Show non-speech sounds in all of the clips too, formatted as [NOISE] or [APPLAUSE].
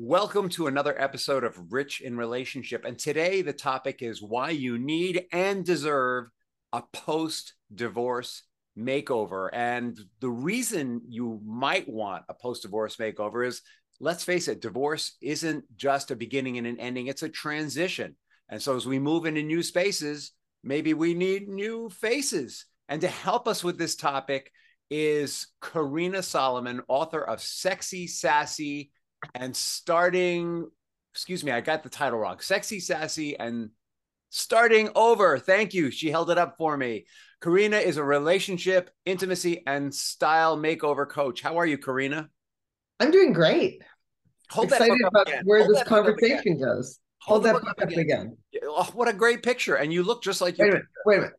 Welcome to another episode of Rich in Relationship. And today the topic is why you need and deserve a post divorce makeover. And the reason you might want a post divorce makeover is let's face it, divorce isn't just a beginning and an ending, it's a transition. And so as we move into new spaces, maybe we need new faces. And to help us with this topic is Karina Solomon, author of Sexy, Sassy, and starting, excuse me, I got the title wrong. Sexy, Sassy, and starting over. Thank you. She held it up for me. Karina is a relationship, intimacy, and style makeover coach. How are you, Karina? I'm doing great. Hold Excited about again. where Hold this that book up again. conversation goes. Hold Hold, that book up again. again. Oh, what a great picture. And you look just like Wait a minute. Wait a minute.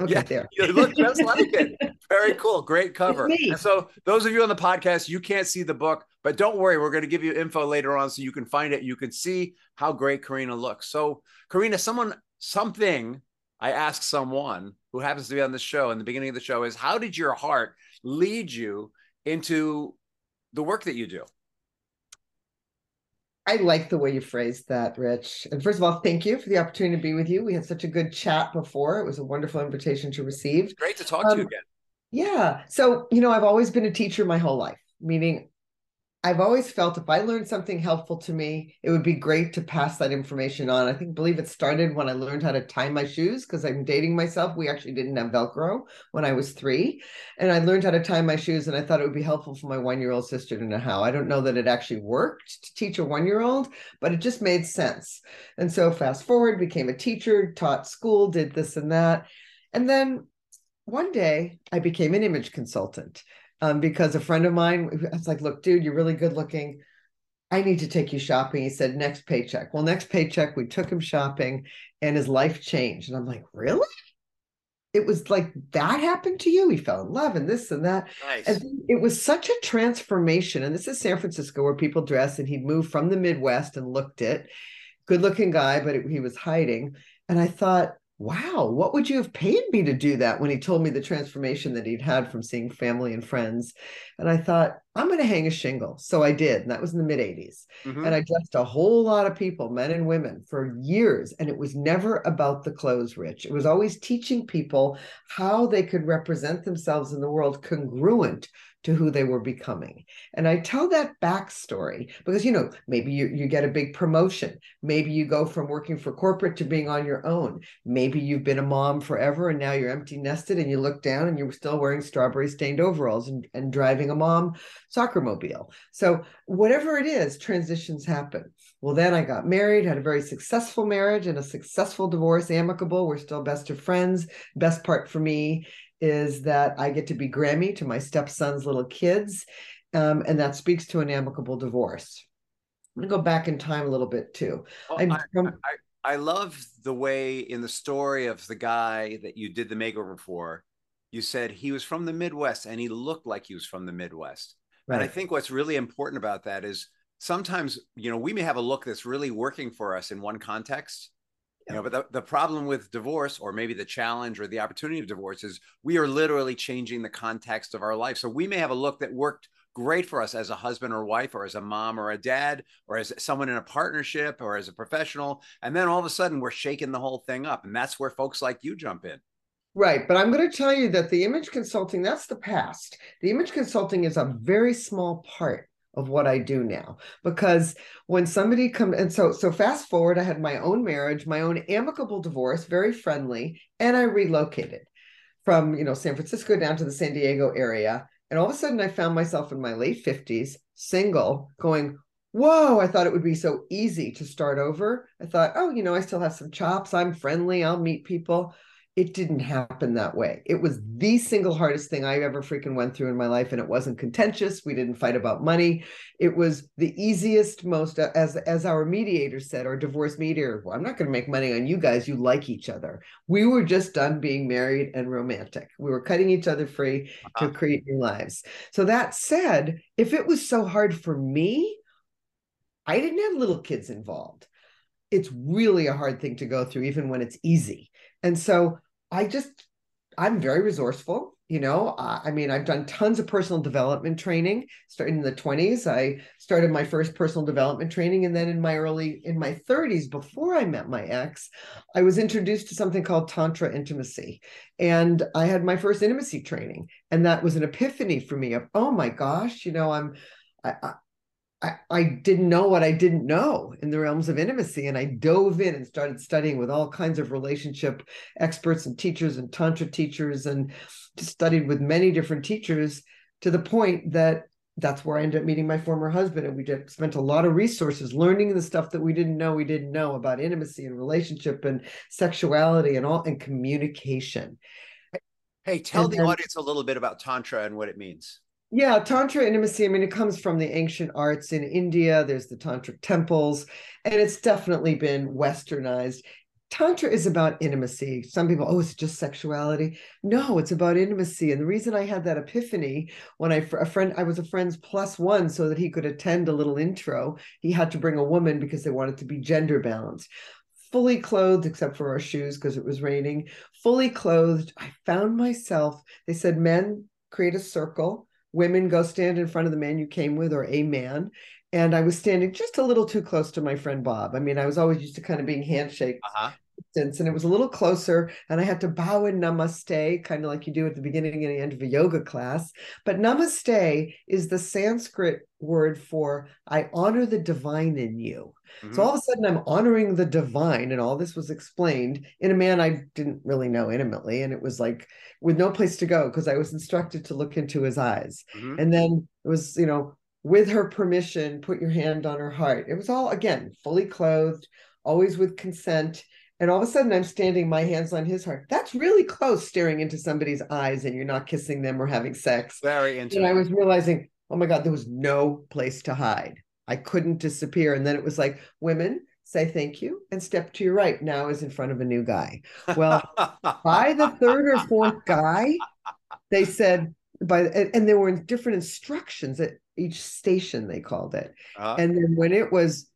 Okay, Yeah, there. You look just like it. [LAUGHS] Very cool. Great cover. And so, those of you on the podcast, you can't see the book, but don't worry. We're going to give you info later on so you can find it. You can see how great Karina looks. So, Karina, someone, something I asked someone who happens to be on the show in the beginning of the show is how did your heart lead you into the work that you do? I like the way you phrased that, Rich. And first of all, thank you for the opportunity to be with you. We had such a good chat before. It was a wonderful invitation to receive. Great to talk to you Um, again. Yeah. So, you know, I've always been a teacher my whole life, meaning I've always felt if I learned something helpful to me, it would be great to pass that information on. I think, believe it started when I learned how to tie my shoes because I'm dating myself. We actually didn't have Velcro when I was three. And I learned how to tie my shoes, and I thought it would be helpful for my one year old sister to know how. I don't know that it actually worked to teach a one year old, but it just made sense. And so, fast forward, became a teacher, taught school, did this and that. And then one day I became an image consultant um, because a friend of mine, I was like, look, dude, you're really good looking. I need to take you shopping. He said, next paycheck. Well, next paycheck, we took him shopping and his life changed. And I'm like, really? It was like that happened to you. He fell in love and this and that. Nice. And it was such a transformation. And this is San Francisco where people dress, and he'd moved from the Midwest and looked it. Good looking guy, but it, he was hiding. And I thought, wow, what would you have paid me to do that when he told me the transformation that he'd had from seeing family and friends? And I thought, I'm going to hang a shingle. So I did. And that was in the mid 80s. Mhm. And I dressed a whole lot of people, men and women, for years. And it was never about the clothes, Rich. It was always teaching people how they could represent themselves in the world congruent to who they were becoming. And I tell that backstory because, you know, maybe you, you get a big promotion. Maybe you go from working for corporate to being on your own. Maybe you've been a mom forever and now you're empty nested and you look down and you're still wearing strawberry stained overalls and, and driving a mom soccer mobile. So, whatever it is, transitions happen. Well, then I got married, had a very successful marriage and a successful divorce, amicable. We're still best of friends. Best part for me is that I get to be Grammy to my stepson's little kids. Um, and that speaks to an amicable divorce. I'm going to go back in time a little bit too. I- from, I, I love the way in the story of the guy that you did the makeover for, you said he was from the Midwest and he looked like he was from the Midwest. And I think what's really important about that is sometimes, you know, we may have a look that's really working for us in one context. You know, but the, the problem with divorce, or maybe the challenge or the opportunity of divorce, is we are literally changing the context of our life. So we may have a look that worked great for us as a husband or wife, or as a mom or a dad, or as someone in a partnership, or as a professional. And then all of a sudden we're shaking the whole thing up. And that's where folks like you jump in. Right. But I'm going to tell you that the image consulting, that's the past. The image consulting is a very small part of what I do now. Because when somebody comes and so so fast forward I had my own marriage my own amicable divorce very friendly and I relocated from you know San Francisco down to the San Diego area. And all of a sudden I found myself in my late 50s single going whoa I thought it would be so easy to start over. I thought oh you know I still have some chops. I'm friendly. I'll meet people it didn't happen that way. It was the single hardest thing I ever freaking went through in my life, and it wasn't contentious. We didn't fight about money. It was the easiest, most as as our mediator said, our divorce mediator. Well, I'm not going to make money on you guys. You like each other. We were just done being married and romantic. We were cutting each other free to Uh-huh. create new lives. So that said, if it was so hard for me, I didn't have little kids involved. It's really a hard thing to go through, even when it's easy. And so I just I'm very resourceful. You know, I mean, I've done tons of personal development training. Starting in the 20s, I started my first personal development training, and then in my early in my 30s, before I met my ex, I was introduced to something called tantra intimacy, and I had my first intimacy training, and that was an epiphany for me of, oh my gosh, you know, I'm I, I, I didn't know what I didn't know in the realms of intimacy. And I dove in and started studying with all kinds of relationship experts and teachers and Tantra teachers and studied with many different teachers to the point that that's where I ended up meeting my former husband. And we did, spent a lot of resources learning the stuff that we didn't know we didn't know about intimacy and relationship and sexuality and all and communication. Hey, tell and the then, audience a little bit about Tantra and what it means. Yeah, Tantra intimacy. I mean, it comes from the ancient arts in India. There's the Tantric temples, and it's definitely been westernized. Tantra is about intimacy. Some people, oh, it's just sexuality. No, it's about intimacy. And the reason I had that epiphany when I a friend, I was a friend's plus one, so that he could attend a little intro. He had to bring a woman because they wanted to be gender balanced. Fully clothed, except for our shoes because it was raining. Fully clothed, I found myself. They said, men create a circle women go stand in front of the man you came with or a man and i was standing just a little too close to my friend bob i mean i was always used to kind of being handshake uh-huh. Distance and it was a little closer and i had to bow in namaste kind of like you do at the beginning and the end of a yoga class but namaste is the sanskrit word for i honor the divine in you mm-hmm. so all of a sudden i'm honoring the divine and all this was explained in a man i didn't really know intimately and it was like with no place to go because I was instructed to look into his eyes. Mm-hmm. And then it was, you know, with her permission, put your hand on her heart. It was all, again, fully clothed, always with consent. And all of a sudden, I'm standing, my hands on his heart. That's really close, staring into somebody's eyes, and you're not kissing them or having sex. Very intimate. And I was realizing, oh my God, there was no place to hide. I couldn't disappear. And then it was like, women, say thank you, and step to your right. Now is in front of a new guy. Well, by the third or fourth guy, they said by and there were different instructions at each station. They called it, uh-huh. and then when it was,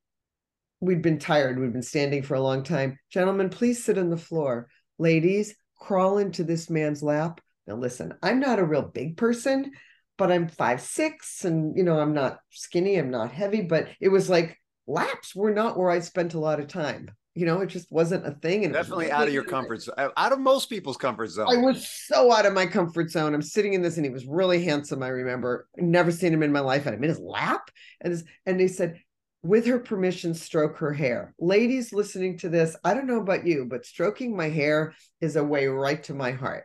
we'd been tired. We'd been standing for a long time. Gentlemen, please sit on the floor. Ladies, crawl into this man's lap. Now listen, I'm not a real big person, but I'm five six, and you know I'm not skinny. I'm not heavy, but it was like laps were not where I spent a lot of time. You know, it just wasn't a thing. And definitely out of your comfort zone, out of most people's comfort zone. I was so out of my comfort zone. I'm sitting in this, and he was really handsome. I remember, never seen him in my life. And I'm in his lap, and this, and they said, with her permission, stroke her hair. Ladies listening to this, I don't know about you, but stroking my hair is a way right to my heart.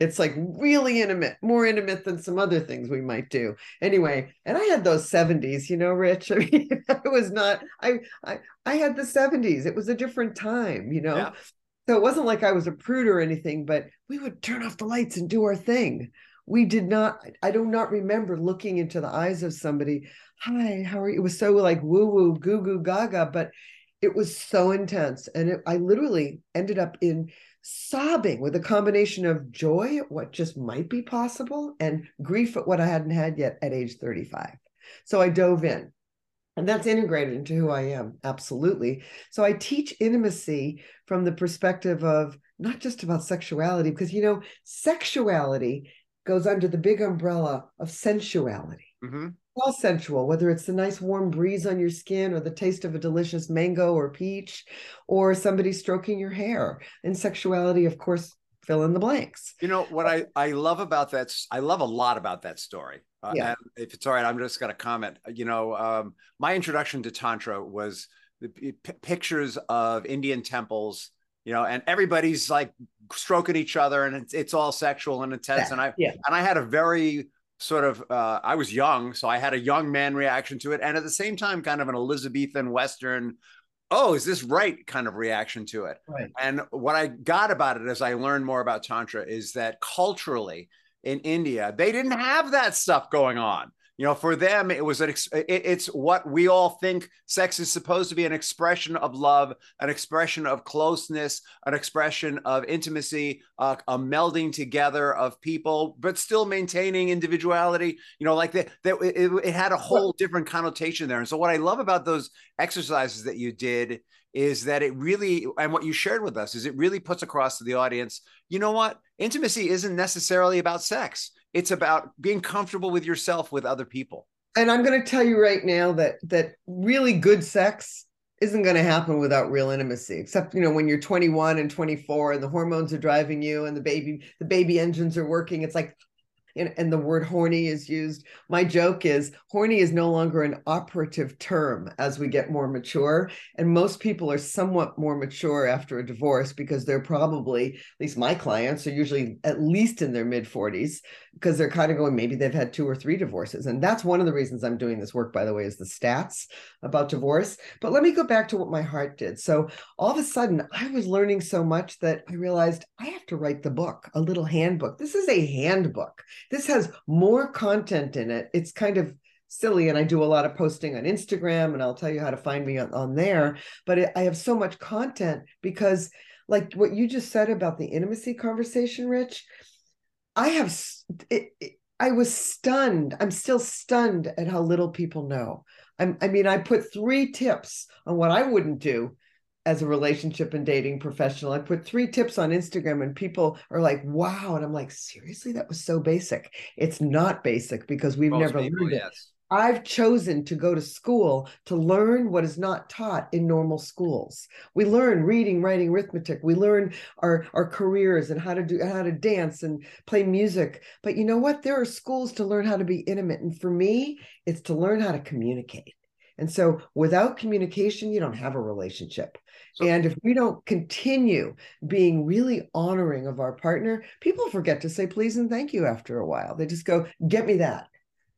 It's like really intimate, more intimate than some other things we might do. Anyway, and I had those 70s, you know, Rich. [LAUGHS] I mean, it was not, I, I, I had the 70s. It was a different time, you know. Yeah. So it wasn't like I was a prude or anything, but we would turn off the lights and do our thing. We did not, I do not remember looking into the eyes of somebody. Hi, how are you? It was so like woo woo, goo goo gaga, but it was so intense. And it, I literally ended up in sobbing with a combination of joy at what just might be possible and grief at what I hadn't had yet at age 35. So I dove in. And that's integrated into who I am, absolutely. So I teach intimacy from the perspective of not just about sexuality, because, you know, sexuality goes under the big umbrella of sensuality. Mm-hmm all sensual, whether it's the nice warm breeze on your skin or the taste of a delicious mango or peach or somebody stroking your hair. And sexuality, of course, fill in the blanks. You know what I, I love about that? I love a lot about that story. Uh, yeah. if it's all right, I'm just going to comment. You know, um, my introduction to Tantra was the p- pictures of Indian temples you know, and everybody's like stroking each other and it's, it's all sexual and intense. Yeah, and I, yeah. and I had a very sort of uh, I was young, so I had a young man reaction to it, and at the same time, kind of an Elizabethan Western. Oh, is this right? Kind of reaction to it. Right. And what I got about it as I learned more about Tantra is that culturally in India, they didn't have that stuff going on. You know for them it was an ex- it, it's what we all think sex is supposed to be an expression of love an expression of closeness an expression of intimacy uh, a melding together of people but still maintaining individuality. You know like that that it, it had a whole different connotation there. And so what i love about those exercises that you did is that it really and what you shared with us is it really puts across to the audience you know what? Intimacy isn't necessarily about sex it's about being comfortable with yourself with other people and i'm going to tell you right now that that really good sex isn't going to happen without real intimacy except you know when you're 21 and 24 and the hormones are driving you and the baby the baby engines are working it's like and, and the word horny is used. My joke is horny is no longer an operative term as we get more mature. And most people are somewhat more mature after a divorce because they're probably, at least my clients, are usually at least in their mid 40s because they're kind of going, maybe they've had two or three divorces. And that's one of the reasons I'm doing this work, by the way, is the stats about divorce. But let me go back to what my heart did. So all of a sudden, I was learning so much that I realized I have to write the book, a little handbook. This is a handbook. This has more content in it. It's kind of silly and i do a lot of posting on instagram and i'll tell you how to find me on, on there but it, i have so much content because like what you just said about the intimacy conversation rich I have, it, it, I was stunned. I'm still stunned at how little people know. I'm, I mean, I put three tips on what I wouldn't do as a relationship and dating professional. I put three tips on Instagram and people are like, wow. And I'm like, seriously, that was so basic. It's not basic because we've Most never people, learned it. Yes. I've chosen to go to school to learn what is not taught in normal schools. We learn reading, writing, arithmetic. We learn our, our careers and how to do how to dance and play music. But you know what? There are schools to learn how to be intimate. And for me, it's to learn how to communicate. And so without communication, you don't have a relationship. So, and if we don't continue being really honoring of our partner, people forget to say please and thank you after a while. They just go, get me that.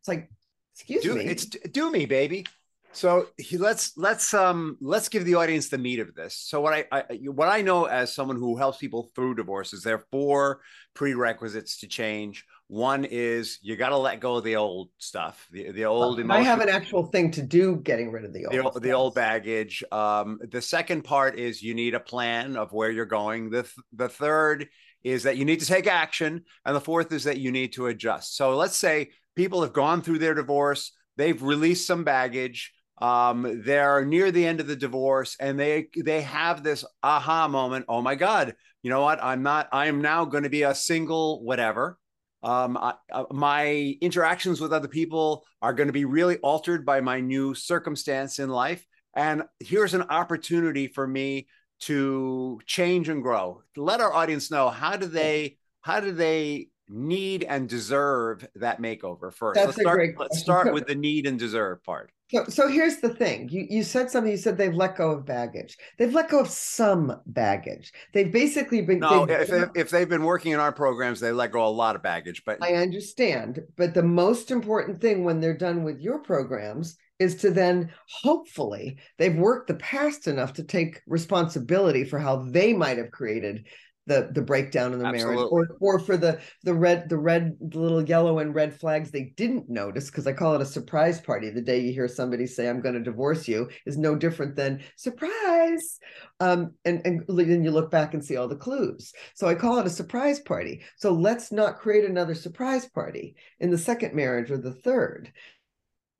It's like, Excuse do, me. It's do me, baby. So he, let's let's um let's give the audience the meat of this. So what I, I what I know as someone who helps people through divorces, there are four prerequisites to change. One is you got to let go of the old stuff, the the old. I have an actual thing to do getting rid of the old the, the old baggage. Um, the second part is you need a plan of where you're going. The th- the third is that you need to take action, and the fourth is that you need to adjust. So let's say people have gone through their divorce, they've released some baggage, um, they're near the end of the divorce, and they they have this aha moment. Oh my God, you know what? I'm not. I am now going to be a single whatever. Um, I, uh, my interactions with other people are going to be really altered by my new circumstance in life. And here's an opportunity for me to change and grow. Let our audience know how do they how do they need and deserve that makeover first. That's let's start, great let's start with the need and deserve part. So, so here's the thing. You you said something. You said they've let go of baggage. They've let go of some baggage. They've basically been. No, if, if, if they've been working in our programs, they let go a lot of baggage. But I understand. But the most important thing when they're done with your programs is to then hopefully they've worked the past enough to take responsibility for how they might have created the the breakdown in the Absolutely. marriage or or for the the red the red the little yellow and red flags they didn't notice because I call it a surprise party the day you hear somebody say I'm going to divorce you is no different than surprise um and and then you look back and see all the clues so I call it a surprise party so let's not create another surprise party in the second marriage or the third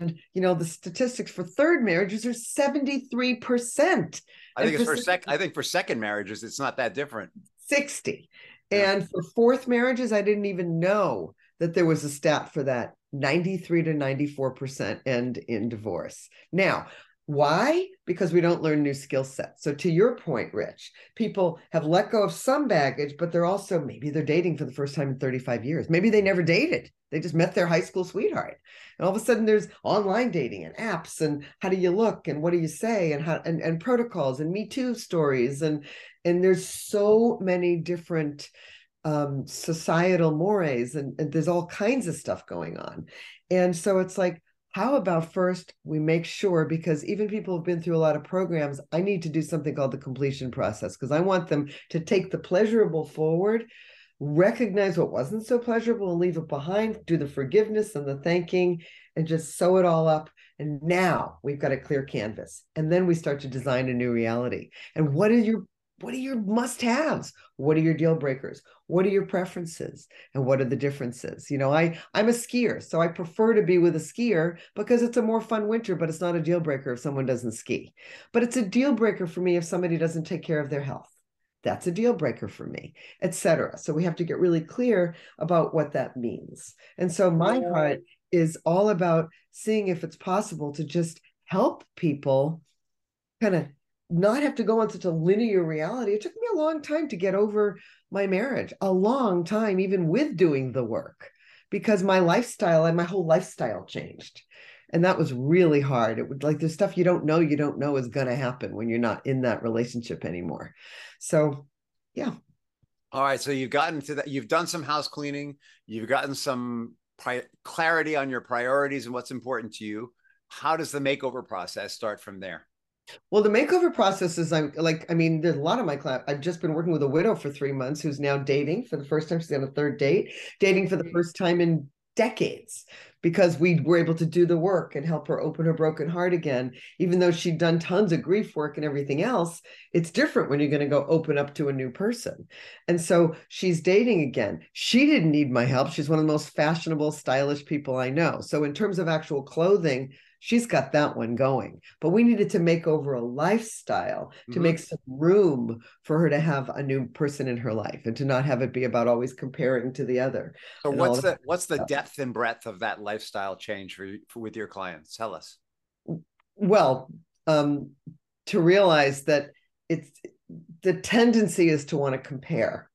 and you know the statistics for third marriages are 73% I think it's for sec. I think for second marriages, it's not that different. 60. Yeah. And for fourth marriages, I didn't even know that there was a stat for that 93 to 94% end in divorce. Now, why? Because we don't learn new skill sets. So to your point, Rich, people have let go of some baggage, but they're also maybe they're dating for the first time in 35 years. Maybe they never dated. They just met their high school sweetheart. And all of a sudden there's online dating and apps and how do you look and what do you say and how and, and protocols and me too stories and and there's so many different um, societal mores and, and there's all kinds of stuff going on and so it's like how about first we make sure because even people have been through a lot of programs i need to do something called the completion process because i want them to take the pleasurable forward recognize what wasn't so pleasurable and leave it behind, do the forgiveness and the thanking, and just sew it all up. And now we've got a clear canvas. And then we start to design a new reality. And what are your what are your must-haves? What are your deal breakers? What are your preferences? And what are the differences? You know, I I'm a skier, so I prefer to be with a skier because it's a more fun winter, but it's not a deal breaker if someone doesn't ski. But it's a deal breaker for me if somebody doesn't take care of their health that's a deal breaker for me etc so we have to get really clear about what that means and so my heart is all about seeing if it's possible to just help people kind of not have to go on such a linear reality. It took me a long time to get over my marriage a long time even with doing the work because my lifestyle and my whole lifestyle changed. And that was really hard. It would like the stuff you don't know you don't know is going to happen when you're not in that relationship anymore. So yeah. All right so you've gotten to that you've done some house cleaning you've gotten some pri- clarity on your priorities and what's important to you. How does the makeover process start from there well, the makeover process is I'm like, I mean, there's a lot of my class. I've just been working with a widow for three months who's now dating for the first time. She's on a third date, dating for the mm-hmm. first time in decades because we were able to do the work and help her open her broken heart again. Even though she'd done tons of grief work and everything else, it's different when you're going to go open up to a new person. And so she's dating again. She didn't need my help. She's one of the most fashionable, stylish people I know. So, in terms of actual clothing, she's got that one going. But we needed to make over a lifestyle to mm-hmm. make some room for her to have a new person in her life and to not have it be about always comparing to the other. So what's the what's the depth and breadth of that lifestyle change for, for with your clients? Tell us. Well, um, to realize that it's the tendency is to want to compare.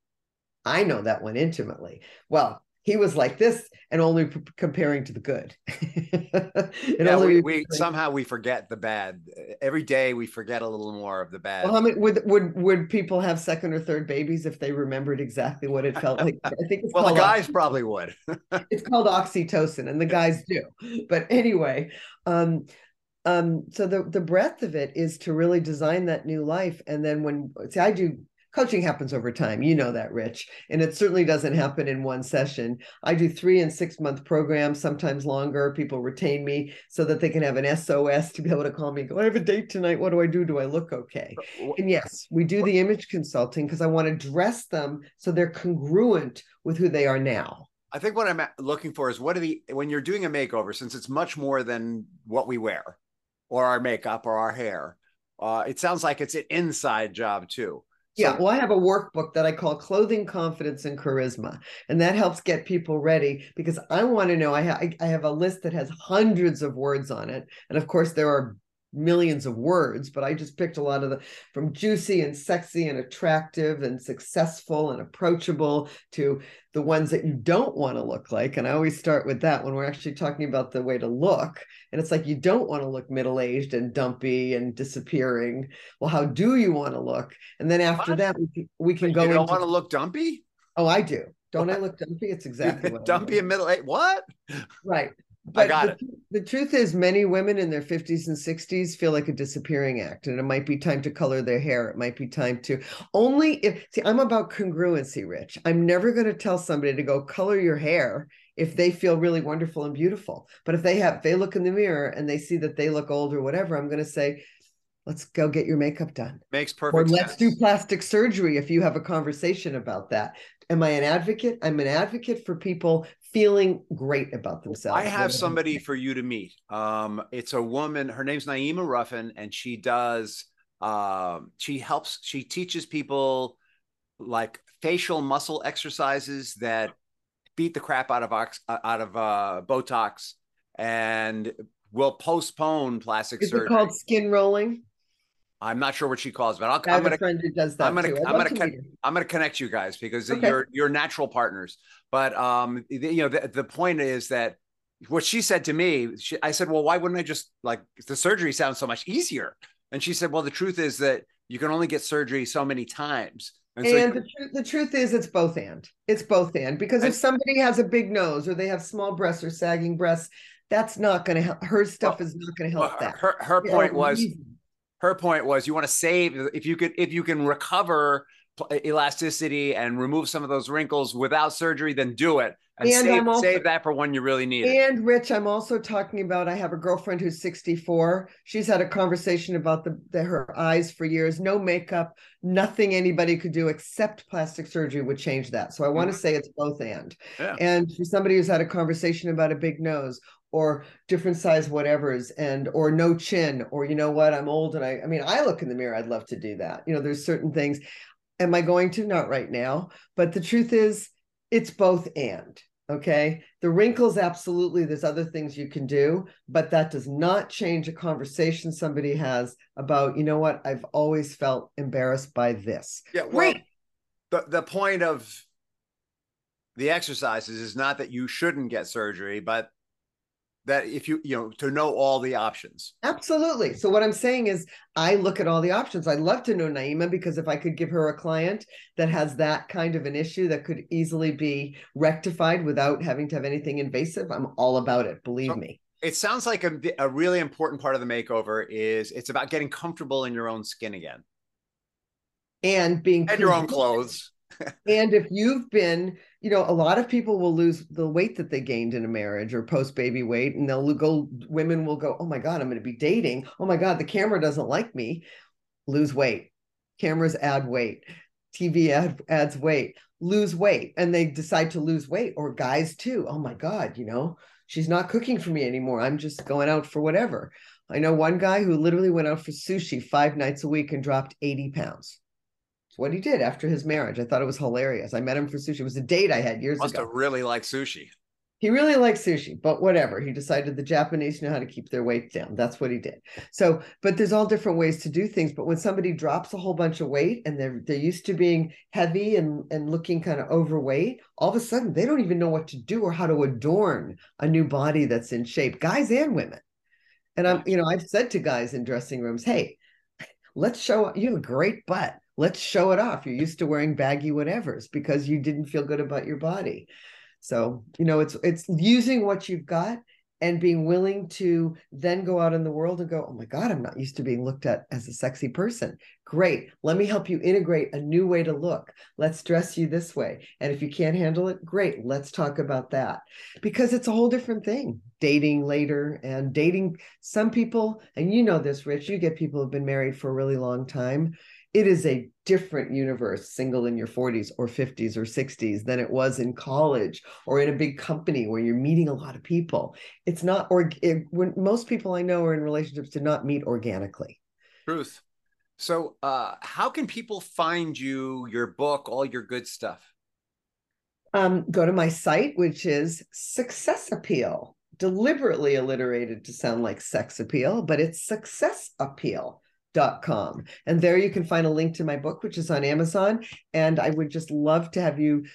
I know that one intimately. Well, he was like this and only p- comparing to the good. [LAUGHS] yeah, we, we somehow we forget the bad. Every day we forget a little more of the bad. Well, how many would would would people have second or third babies if they remembered exactly what it felt like? [LAUGHS] I think it's well, the guys oxytocin. probably would. [LAUGHS] it's called oxytocin, and the guys do. But anyway, um, um, so the the breadth of it is to really design that new life, and then when see, I do coaching happens over time. You know that rich. And it certainly doesn't happen in one session. I do three and six month programs sometimes longer. People retain me so that they can have an sos to be able to call me go i have a date tonight. What do i do? Do i look okay? And yes we do the image consulting because i want to dress them so they're congruent with who they are now. I think what I'm looking for is what are the when you're doing a makeover, since it's much more than what we wear, or our makeup, or our hair. Uh, it sounds like it's an inside job too. Yeah, well, I have a workbook that I call Clothing, Confidence, and Charisma. And that helps get people ready because I want to know. I, ha- I have a list that has hundreds of words on it. And of course, there are millions of words, but I just picked a lot of the from juicy and sexy and attractive and successful and approachable to the ones that you don't want to look like. And I always start with that when we're actually talking about the way to look. And it's like you don't want to look middle aged and dumpy and disappearing. Well, how do you want to look? And then after what? that, we can, we can go. You don't into, want to look dumpy? Oh, I do. Don't what? I look dumpy? It's [LAUGHS] exactly what dumpy and middle age. What? Right. But I got the, it. The truth is, many women in their 50s and 60s feel like a disappearing act, and it might be time to color their hair. It might be time to only if see, I'm about congruency, Rich. I'm never going to tell somebody to go color your hair if they feel really wonderful and beautiful. But if they have, they look in the mirror and they see that they look old or whatever, I'm going to say, let's go get your makeup done. Makes perfect or let's do plastic surgery if you have a conversation about that. Am I an advocate? I'm an advocate for people feeling great about themselves. I have somebody for you to meet. Um, it's a woman. Her name's Naima Ruffin, and she does. Um, she helps. She teaches people like facial muscle exercises that beat the crap out of ox, uh, out of uh, Botox and will postpone plastic Is surgery. Is it called skin rolling? I'm not sure what she calls, but I'll. I I'm gonna, a friend who does that I'm gonna. I'm gonna, con- I'm gonna connect you guys because okay. you're you're natural partners. But um, you know, the, the point is that what she said to me, she, I said, well, why wouldn't I just like the surgery sounds so much easier? And she said, well, the truth is that you can only get surgery so many times. And, so and the, tr- the, truth is, it's both and. It's both and because if somebody has a big nose or they have small breasts or sagging breasts, that's not going to help. Her stuff well, is not going to help well, that. Her her point was, her point was, you want to save if you could if you can recover elasticity and remove some of those wrinkles without surgery, then do it and, And save, also- save that for when you really need it. And Rich, I'm also talking about. I have a girlfriend who's 64. She's had a conversation about the, the her eyes for years. No makeup, nothing anybody could do except plastic surgery would change that. So I want to mm-hmm. say it's both and. Yeah. And for somebody who's had a conversation about a big nose or different size whatevers and or no chin or you know what I'm old and I I mean I look in the mirror I'd love to do that. You know there's certain things. Am I going to? Not right now. But the truth is it's both and. Okay. The wrinkles, absolutely. There's other things you can do, but that does not change a conversation somebody has about, you know what, I've always felt embarrassed by this. Yeah, well, Great. the the point of the exercises is not that you shouldn't get surgery, but that if you you know to know all the options. Absolutely. So what I'm saying is I look at all the options. I'd love to know Naima because if I could give her a client that has that kind of an issue that could easily be rectified without having to have anything invasive, I'm all about it. Believe So- me. It sounds like a, a really important part of the makeover is it's about getting comfortable in your own skin again And being and your own clothes. And if you've been, you know, a lot of people will lose the weight that they gained in a marriage or post baby weight, and they'll go, women will go, Oh my God, I'm going to be dating. Oh my God, the camera doesn't like me. Lose weight. Cameras add weight. TV ad, adds weight. Lose weight. And they decide to lose weight, or guys too. Oh my God, you know, she's not cooking for me anymore. I'm just going out for whatever. I know one guy who literally went out for sushi five nights a week and dropped 80 pounds. What he did after his marriage. I thought it was hilarious. I met him for sushi. It was a date I had years Must ago. have really liked sushi. He really likes sushi, but whatever. He decided the Japanese know how to keep their weight down. That's what he did. So, but there's all different ways to do things. But when somebody drops a whole bunch of weight and they're they're used to being heavy and and looking kind of overweight, all of a sudden they don't even know what to do or how to adorn a new body that's in shape, guys and women. And I'm, you know, I've said to guys in dressing rooms, hey, let's show you have a great butt. Let's show it off. You're used to wearing baggy whatevers because you didn't feel good about your body. So, you know, it's it's using what you've got and being willing to then go out in the world and go, oh my God, I'm not used to being looked at as a sexy person. Great. Let me help you integrate a new way to look. Let's dress you this way. And if you can't handle it, great. Let's talk about that because it's a whole different thing. Dating later and dating some people, and you know this, Rich, you get people who've been married for a really long time. It is a different universe, single in your 40s or 50s or 60s, than it was in college or in a big company where you're meeting a lot of people. It's not, or it, when most people I know are in relationships do not meet organically. Truth. So, uh, how can people find you, your book, all your good stuff? Um, go to my site, which is Success Appeal, deliberately alliterated to sound like sex appeal, but it's Success Appeal dot com. And there you can find a link to my book which is on amazon. And i would just love to have you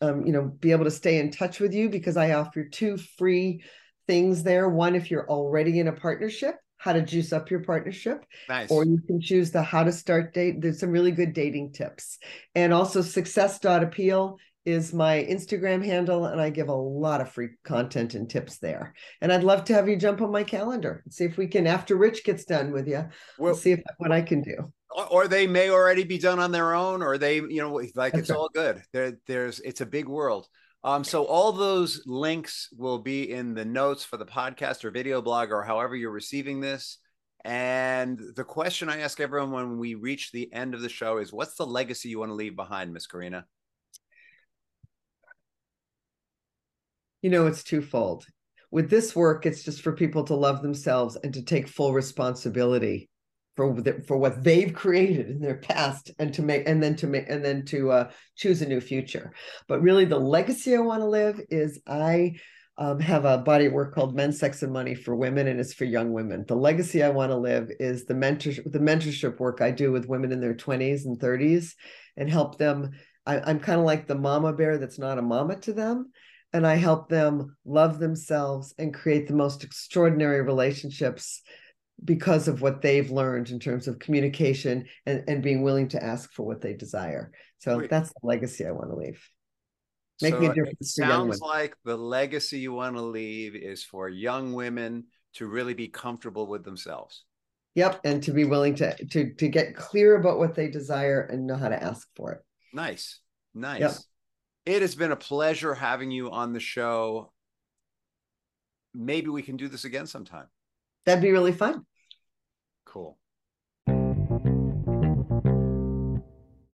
um, you know be able to stay in touch with you because i offer two free things there. One if you're already in a partnership how to juice up your partnership Nice. or you can choose the how to start date there's some really good dating tips. And also success.appeal is my instagram handle and i give a lot of free content and tips there and i'd love to have you jump on my calendar and see if we can after rich gets done with you Well, we'll see if what i can do or- they may already be done on their own, or they, you know, like That's it's right. all good. There, there's, it's a big world. Um, so all those links will be in the notes for the podcast or video blog or however you're receiving this. And the question I ask everyone when we reach the end of the show is, what's the legacy you want to leave behind, Miss Karina? You know it's twofold. With this work it's just for people to love themselves and to take full responsibility for the, for what they've created in their past and to make and then to make and then to uh, choose a new future. But really the legacy i want to live is i um, have a body of work called men sex and money for women and it's for young women. The legacy i want to live is the mentorship the mentorship work i do with women in their 20s and 30s and help them. I, i'm kind of like the mama bear that's not a mama to them and I help them love themselves and create the most extraordinary relationships because of what they've learned in terms of communication and, and being willing to ask for what they desire. So Wait. that's the legacy I want to leave. Making a difference It sounds like the legacy you want to leave is for young women to really be comfortable with themselves. Yep, and to be willing to to to get clear about what they desire and know how to ask for it. Nice. Nice. Yep. It has been a pleasure having you on the show. Maybe we can do this again sometime. That'd be really fun. Cool.